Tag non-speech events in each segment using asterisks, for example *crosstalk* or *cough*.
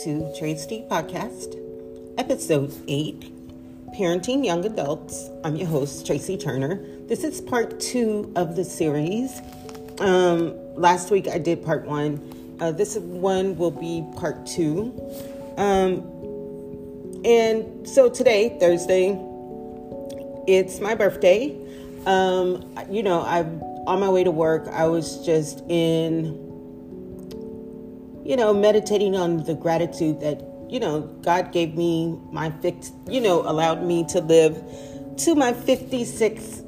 to Tray's Tea Podcast, episode 8 Parenting Young Adults. I'm your host, Tracy Turner. This is part two of the series. Um, last week I did part one. Uh, this one will be part two. Um, and so today, Thursday, it's my birthday. Um, you know, I'm on my way to work. I was just in you know, meditating on the gratitude that, you know, God gave me my you know, allowed me to live to my 56th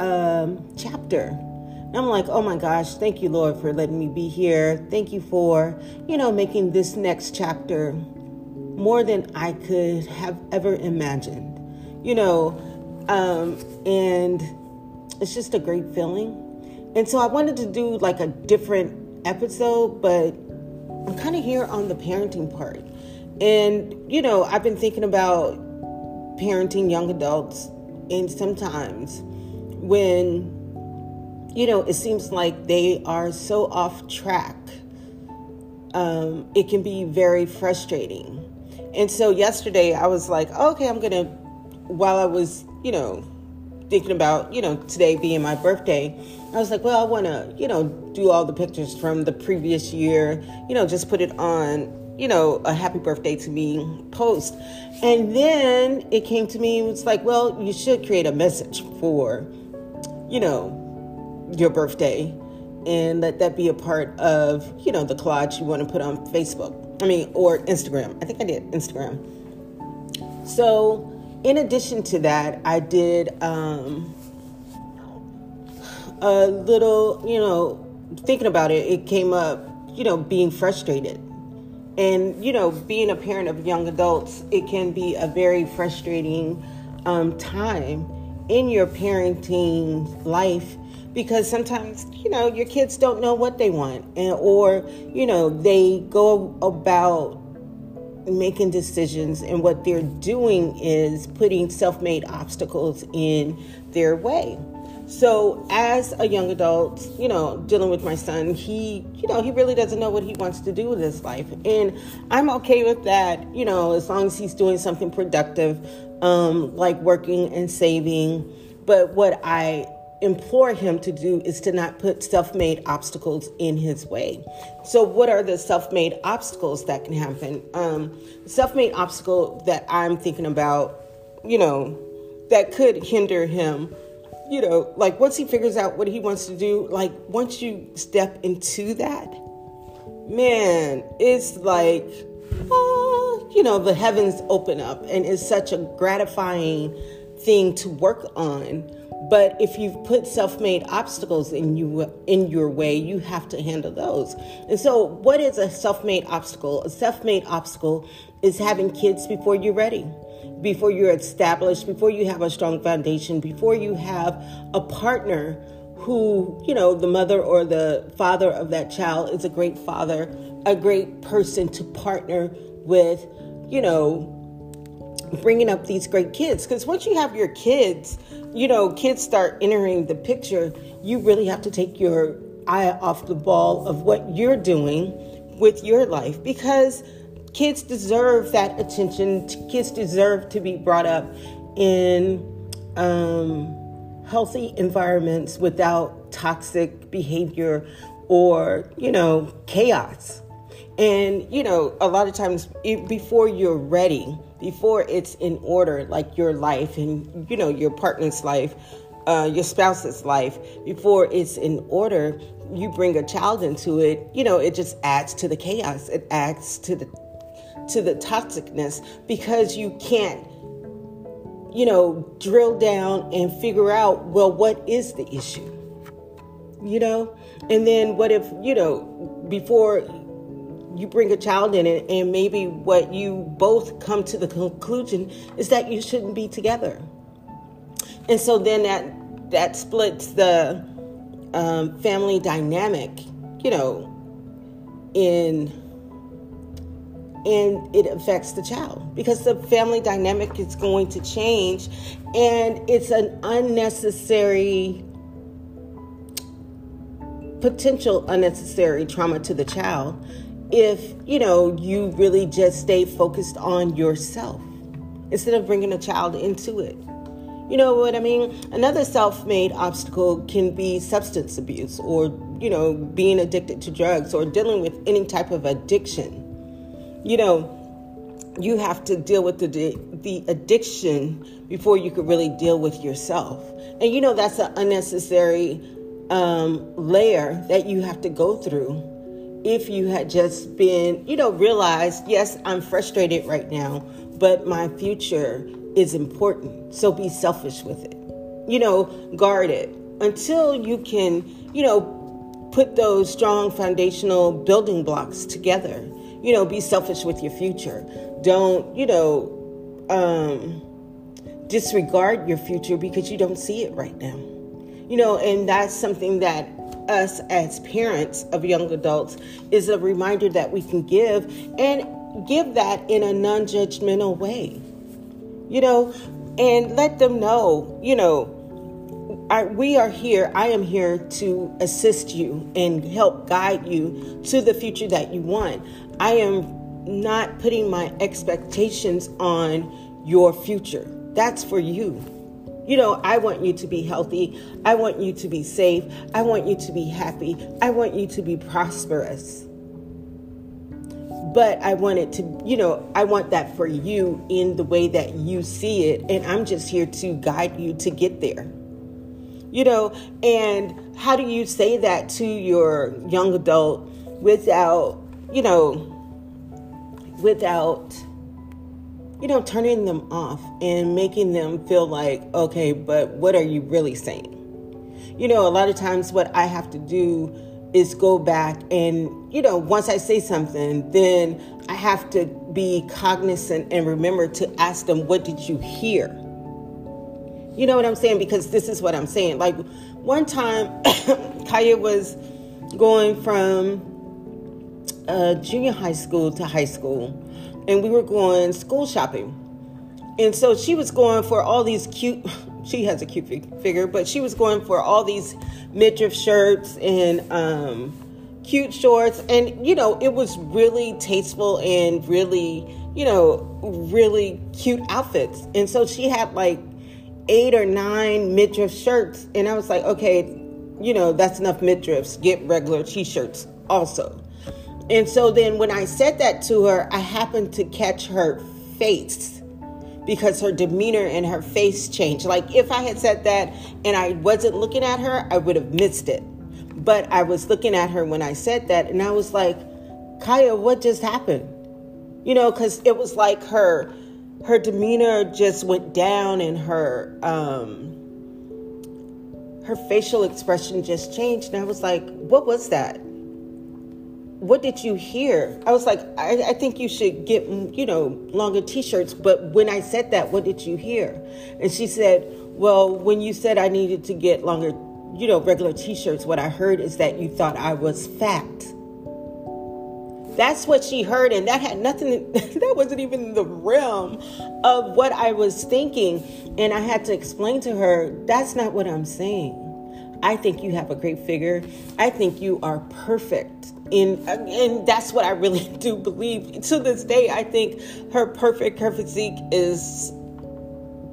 um, chapter. And I'm like, oh my gosh, thank you, Lord, for letting me be here. Thank you for, you know, making this next chapter more than I could have ever imagined. You know, um, and it's just a great feeling. And so I wanted to do like a different episode, but I'm kind of here on the parenting part. And, you know, I've been thinking about parenting young adults, and sometimes when, you know, it seems like they are so off track, um, it can be very frustrating. And so yesterday I was like, okay, I'm going to, while I was, you know, thinking about, you know, today being my birthday, I was like, well, I want to, you know, do all the pictures from the previous year, you know, just put it on, you know, a happy birthday to me post. And then it came to me, it was like, well, you should create a message for, you know, your birthday and let that be a part of, you know, the collage you want to put on Facebook. I mean, or Instagram. I think I did Instagram. So, in addition to that, I did um, a little, you know, thinking about it, it came up, you know, being frustrated. And, you know, being a parent of young adults, it can be a very frustrating um, time in your parenting life because sometimes, you know, your kids don't know what they want, and, or, you know, they go about making decisions and what they're doing is putting self-made obstacles in their way. So as a young adult you know dealing with my son he you know he really doesn't know what he wants to do with his life. And i'm okay with that you know as long as he's doing something productive um, like working and saving. But what i implore him to do is to not put self made obstacles in his way. So, what are the self made obstacles that can happen? Um, self made obstacle that I'm thinking about, you know, that could hinder him. You know, like once he figures out what he wants to do, like once you step into that, man, it's like, oh, you know, the heavens open up and it's such a gratifying thing to work on but if you've put self-made obstacles in you in your way, you have to handle those. And so, what is a self-made obstacle? A self-made obstacle is having kids before you're ready, before you're established, before you have a strong foundation, before you have a partner who, you know, the mother or the father of that child is a great father, a great person to partner with, you know, bringing up these great kids. Because once you have your kids, you know, kids start entering the picture, you really have to take your eye off the ball of what you're doing with your life because kids deserve that attention. Kids deserve to be brought up in um, healthy environments without toxic behavior or, you know, chaos. And, you know, a lot of times before you're ready, before it's in order, like your life and, you know, your partner's life, uh, your spouse's life, before it's in order, you bring a child into it, you know, it just adds to the chaos. It adds to the to the toxicness because you can't you know drill down and figure out well what is the issue you know and then what if you know before you bring a child in it, and maybe what you both come to the conclusion is that you shouldn't be together. And so then that that splits the um, family dynamic, you know, in and it affects the child because the family dynamic is going to change and it's an unnecessary potential unnecessary trauma to the child if, you know, you really just stay focused on yourself instead of bringing a child into it. You know what I mean? Another self made obstacle can be substance abuse or, you know, being addicted to drugs or dealing with any type of addiction. You know, you have to deal with the, the addiction before you could really deal with yourself. And, you know, that's an unnecessary um, layer that you have to go through if you had just been, you know, realized, yes, I'm frustrated right now, but my future is important. So be selfish with it. You know, guard it until you can, you know, put those strong foundational building blocks together. You know, be selfish with your future. Don't, you know, um, disregard your future because you don't see it right now. You know, and that's something that us as parents of young adults is a reminder that we can give and give that in a non judgmental way. You know, and let them know, you know, I, we are here, I am here to assist you and help guide you to the future that you want. I am not putting my expectations on your future. That's for you. You know, I want you to be healthy. I want you to be safe. I want you to be happy. I want you to be prosperous. But I want it to, you know, I want that for you in the way that you see it. And I'm just here to guide you to get there. You know, and how do you say that to your young adult without, you know, without you know, turning them off and making them feel like, okay, but what are you really saying? You know, a lot of times what I have to do is go back and, you know, once I say something, then I have to be cognizant and remember to ask them, what did you hear? You know what I'm saying? Because this is what I'm saying. Like one time, *coughs* Kaya was going from uh, junior high school to high school and we were going school shopping. And so she was going for all these cute, *laughs* she has a cute figure, but she was going for all these midriff shirts and um, cute shorts. And, you know, it was really tasteful and really, you know, really cute outfits. And so she had like eight or nine midriff shirts. And I was like, okay, you know, that's enough midriffs. Get regular t shirts also. And so then when I said that to her, I happened to catch her face because her demeanor and her face changed. Like if I had said that and I wasn't looking at her, I would have missed it. But I was looking at her when I said that and I was like, Kaya, what just happened? You know, because it was like her her demeanor just went down and her um her facial expression just changed. And I was like, what was that? What did you hear? I was like, I, I, think you should get, you know, longer t-shirts. But when I said that, what did you hear? And she said, well, when you said I needed to get longer, you know, regular t-shirts, what I heard is that you thought I was fat. That's what she heard, and that had nothing, *laughs* that wasn't even the realm of what I was thinking. And I had to explain to her, that's not what I'm saying. I think you have a great figure. I think you are perfect and and that's what I really *laughs* do believe. To this day, I think her perfect, her physique is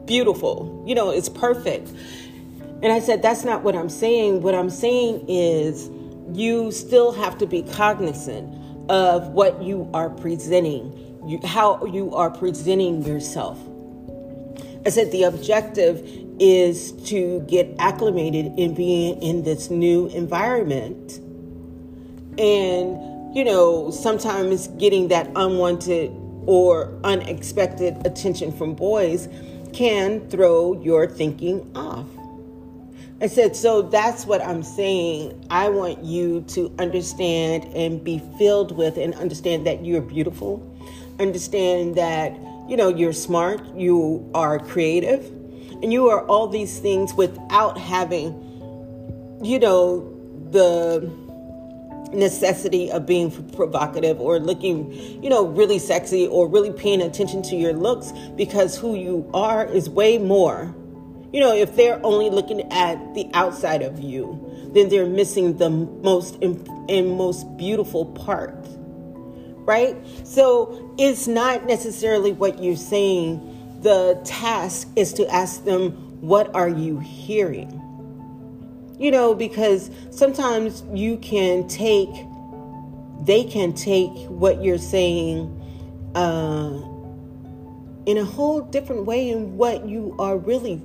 beautiful. You know, it's perfect. And I said, that's not what I'm saying. What I'm saying is you still have to be cognizant of what you are presenting, you, how you are presenting yourself. I said the objective is to get acclimated in being in this new environment and, you know, sometimes getting that unwanted or unexpected attention from boys can throw your thinking off. I said, so that's what I'm saying. I want you to understand and be filled with and understand that you're beautiful. Understand that, you know, you're smart, you are creative, and you are all these things without having, you know, the necessity of being provocative or looking, you know, really sexy or really paying attention to your looks because who you are is way more. You know, if they're only looking at the outside of you, then they're missing the most and most beautiful part. Right? So it's not necessarily what you're saying. The task is to ask them, what are you hearing? You know, because sometimes you can take, they can take what you're saying uh, in a whole different way in what you are really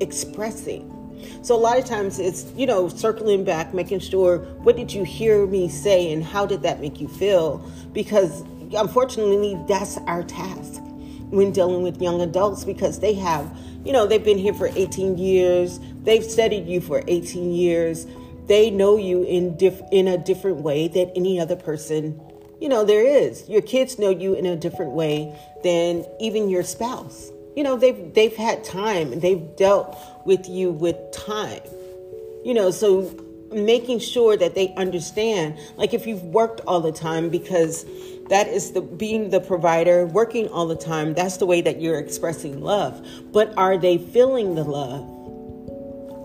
expressing. So a lot of times it's, you know, circling back, making sure what did you hear me say and how did that make you feel? Because unfortunately, that's our task when dealing with young adults because they have, you know, they've been here for 18 years, they've studied you for 18 years, they know you in diff- in a different way than any other person, you know, there is. Your kids know you in a different way than even your spouse. You know, they've they've had time and they've dealt with you with time. You know, so making sure that they understand like if you've worked all the time because that is the being the provider working all the time that's the way that you're expressing love. But are they feeling the love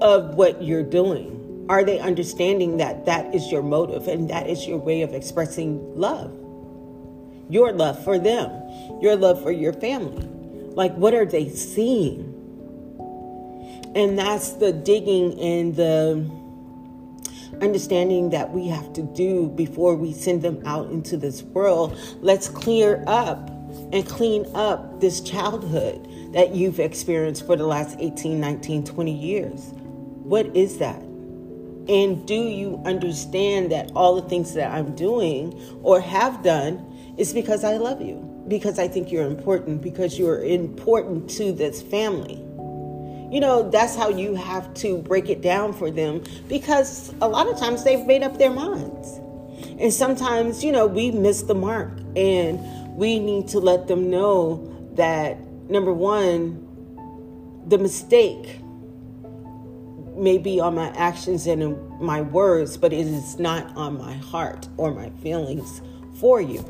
of what you're doing? Are they understanding that that is your motive and that is your way of expressing love? Your love for them your love for your family. Like what are they seeing and that's the digging and the understanding that we have to do before we send them out into this world. Let's clear up and clean up this childhood that you've experienced for the last 18, 19, 20 years. What is that? And do you understand that all the things that I'm doing or have done is because I love you, because I think you're important, because you're important to this family? You know, that's how you have to break it down for them because a lot of times they've made up their minds. And sometimes, you know, we miss the mark and we need to let them know that number one, the mistake may be on my actions and my words, but it is not on my heart or my feelings for you.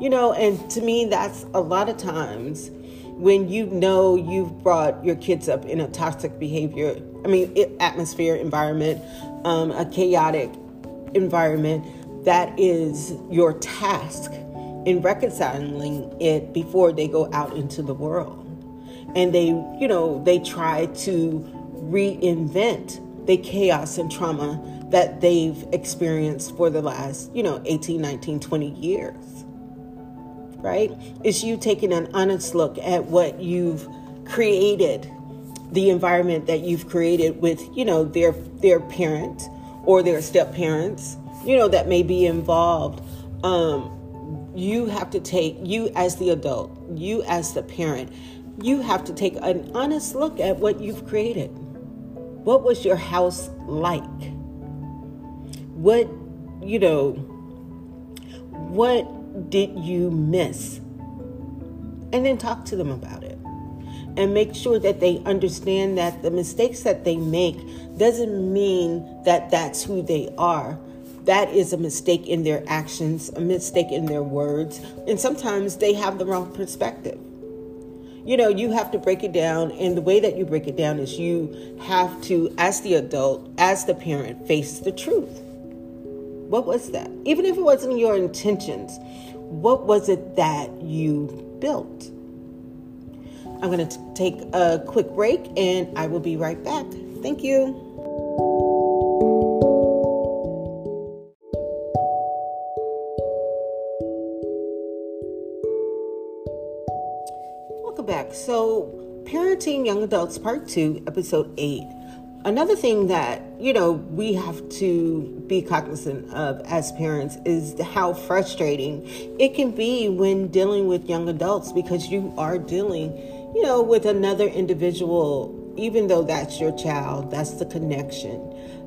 You know, and to me, that's a lot of times when you know you've brought your kids up in a toxic behavior, I mean, atmosphere, environment, um, a chaotic environment, that is your task in reconciling it before they go out into the world. And they, you know, they try to reinvent the chaos and trauma that they've experienced for the last, you know, 18, 19, 20 years right? It's you taking an honest look at what you've created, the environment that you've created with, you know, their their parent or their step parents, you know, that may be involved. Um, you have to take you as the adult, you as the parent, you have to take an honest look at what you've created. What was your house like? What, you know, what did you miss? And then talk to them about it. And make sure that they understand that the mistakes that they make doesn't mean that that's who they are. That is a mistake in their actions, a mistake in their words. And sometimes they have the wrong perspective. You know, you have to break it down. And the way that you break it down is you have to, as the adult, as the parent, face the truth. What was that? Even if it wasn't your intentions, what was it that you built? I'm going to take a quick break and I will be right back. Thank you. Welcome back. So, Parenting Young Adults Part 2, Episode 8 Another thing that, you know, we have to be cognizant of as parents is how frustrating it can be when dealing with young adults because you are dealing, you know, with another individual, even though that's your child, that's the connection.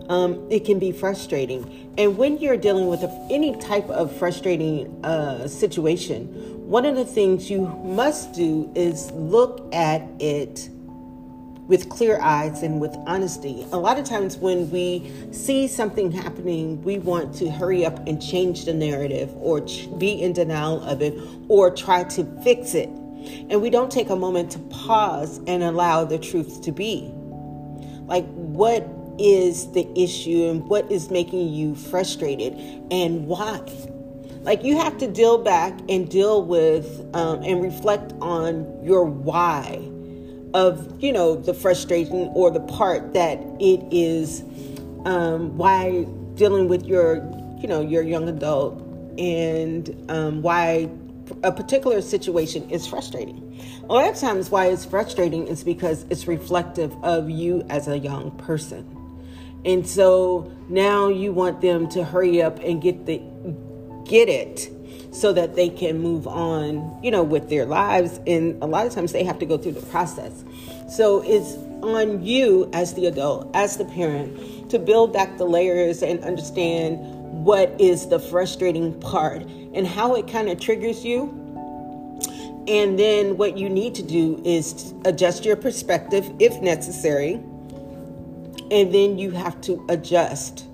Um, it can be frustrating. And when you're dealing with a, any type of frustrating uh, situation, one of the things you must do is look at it with clear eyes and with honesty. A lot of times when we see something happening, we want to hurry up and change the narrative or be in denial of it or try to fix it. And we don't take a moment to pause and allow the truth to be. Like, what is the issue and what is making you frustrated and why? Like you have to deal back and deal with um, and reflect on your why of you know the frustration or the part that it is um, why dealing with your you know your young adult and um, why a particular situation is frustrating. A lot of times, why it's frustrating is because it's reflective of you as a young person. And so now you want them to hurry up and get the get it so that they can move on, you know, with their lives. And a lot of times they have to go through the process. So it's on you as the adult, as the parent, to build back the layers and understand what is the frustrating part and how it kind of triggers you. And then what you need to do is adjust your perspective if necessary. And then you have to adjust,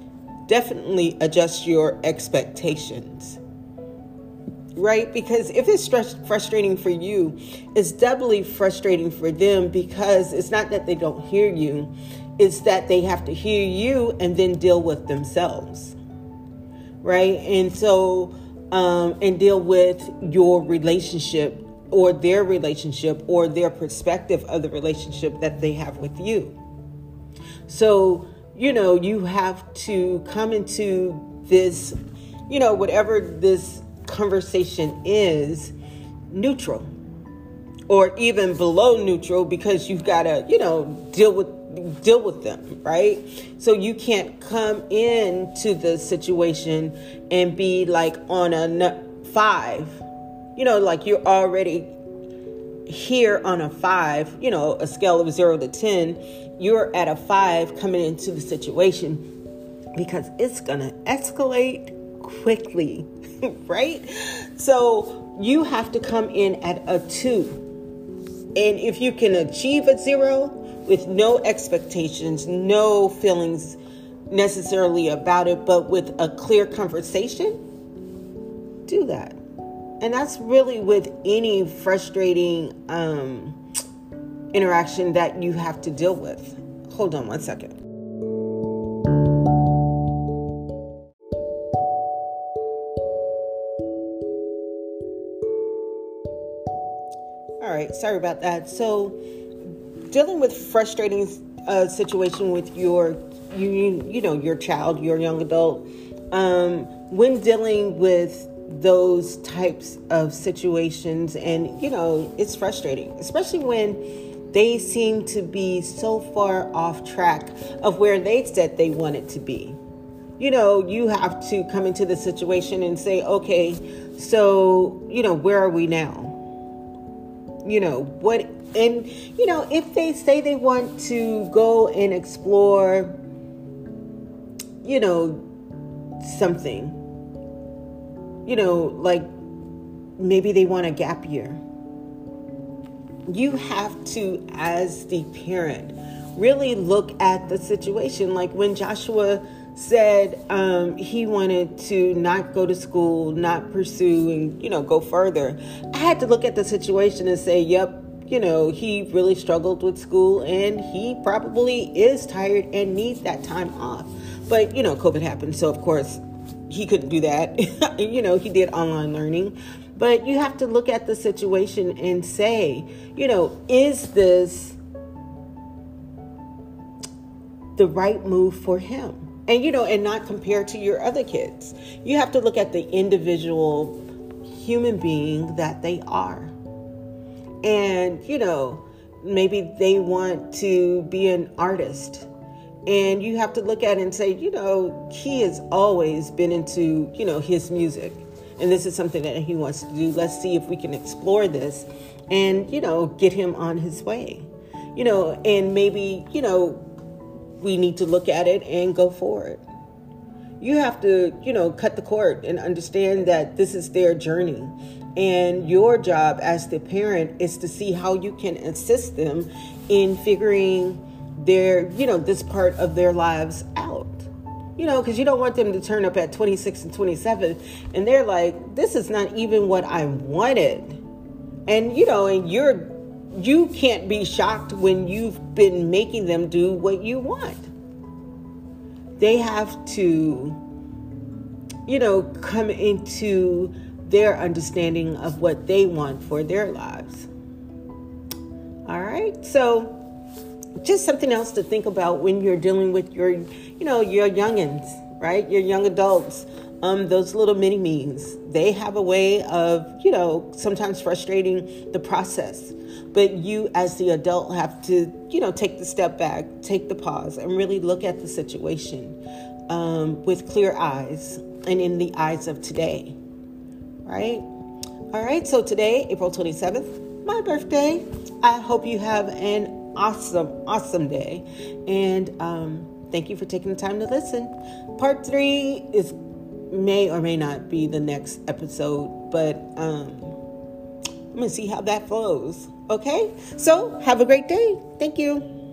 definitely adjust your expectations right? Because if it's frustrating for you, it's doubly frustrating for them because it's not that they don't hear you, it's that they have to hear you and then deal with themselves, right? And so, um, and deal with your relationship or their relationship or their perspective of the relationship that they have with you. So, you know, you have to come into this, you know, whatever this conversation is neutral or even below neutral because you've got to, you know, deal with deal with them, right? So you can't come into the situation and be like on a 5. You know, like you're already here on a 5, you know, a scale of 0 to 10, you're at a 5 coming into the situation because it's going to escalate quickly, *laughs* right? So you have to come in at a two. And if you can achieve a zero with no expectations, no feelings necessarily about it, but with a clear conversation, do that. And that's really with any frustrating um, interaction that you have to deal with. Hold on one second. Right, sorry about that. So, dealing with frustrating uh, situation with your you you know your child, your young adult, um, when dealing with those types of situations, and you know it's frustrating, especially when they seem to be so far off track of where they said they wanted to be. You know, you have to come into the situation and say, okay, so, you know, where are we now? You know what and you know if they say they want to go and explore you know something you know like maybe they want a gap year. You have to as the parent really look at the situation. Like when joshua said um, he wanted to not go to school, not pursue, and you know go further. I had to look at the situation and say, "Yep, you know he really struggled with school, and he probably is tired and needs that time off." But you know, COVID happened, so of course he couldn't do that. *laughs* you know, he did online learning. But you have to look at the situation and say, you know, is this the right move for him? And you know and not compare to your other kids. You have to look at the individual human being that they are. And you know maybe they want to be an artist. And you have to look at it and say you know he has always been into you know his music. And this is something that he wants to do. Let's see if we can explore this and you know get him on his way. You know and maybe you know we need to look at it and go forward. You have to, you know, cut the cord and understand that this is their journey. And your job as the parent is to see how you can assist them in figuring their, you know, this part of their lives out. You know, because you don't want them to turn up at 26 and 27 and they're like, this is not even what I wanted. And, you know, and you're you can't be shocked when you've been making them do what you want. They have to you know, come into their understanding of what they want for their lives. All right. So, just something else to think about when you're dealing with your, you know, your youngins, right? Your young adults. Um, those little mini me's, they have a way of, you know, sometimes frustrating the process. But you, as the adult, have to, you know, take the step back, take the pause, and really look at the situation um, with clear eyes and in the eyes of today, right? All right, so today, April 27th, my birthday. I hope you have an awesome, awesome day. And um, thank you for taking the time to listen. Part three is may or may not be the next episode, but um, I'm gonna see how that flows. Okay, so have a great day. Thank you.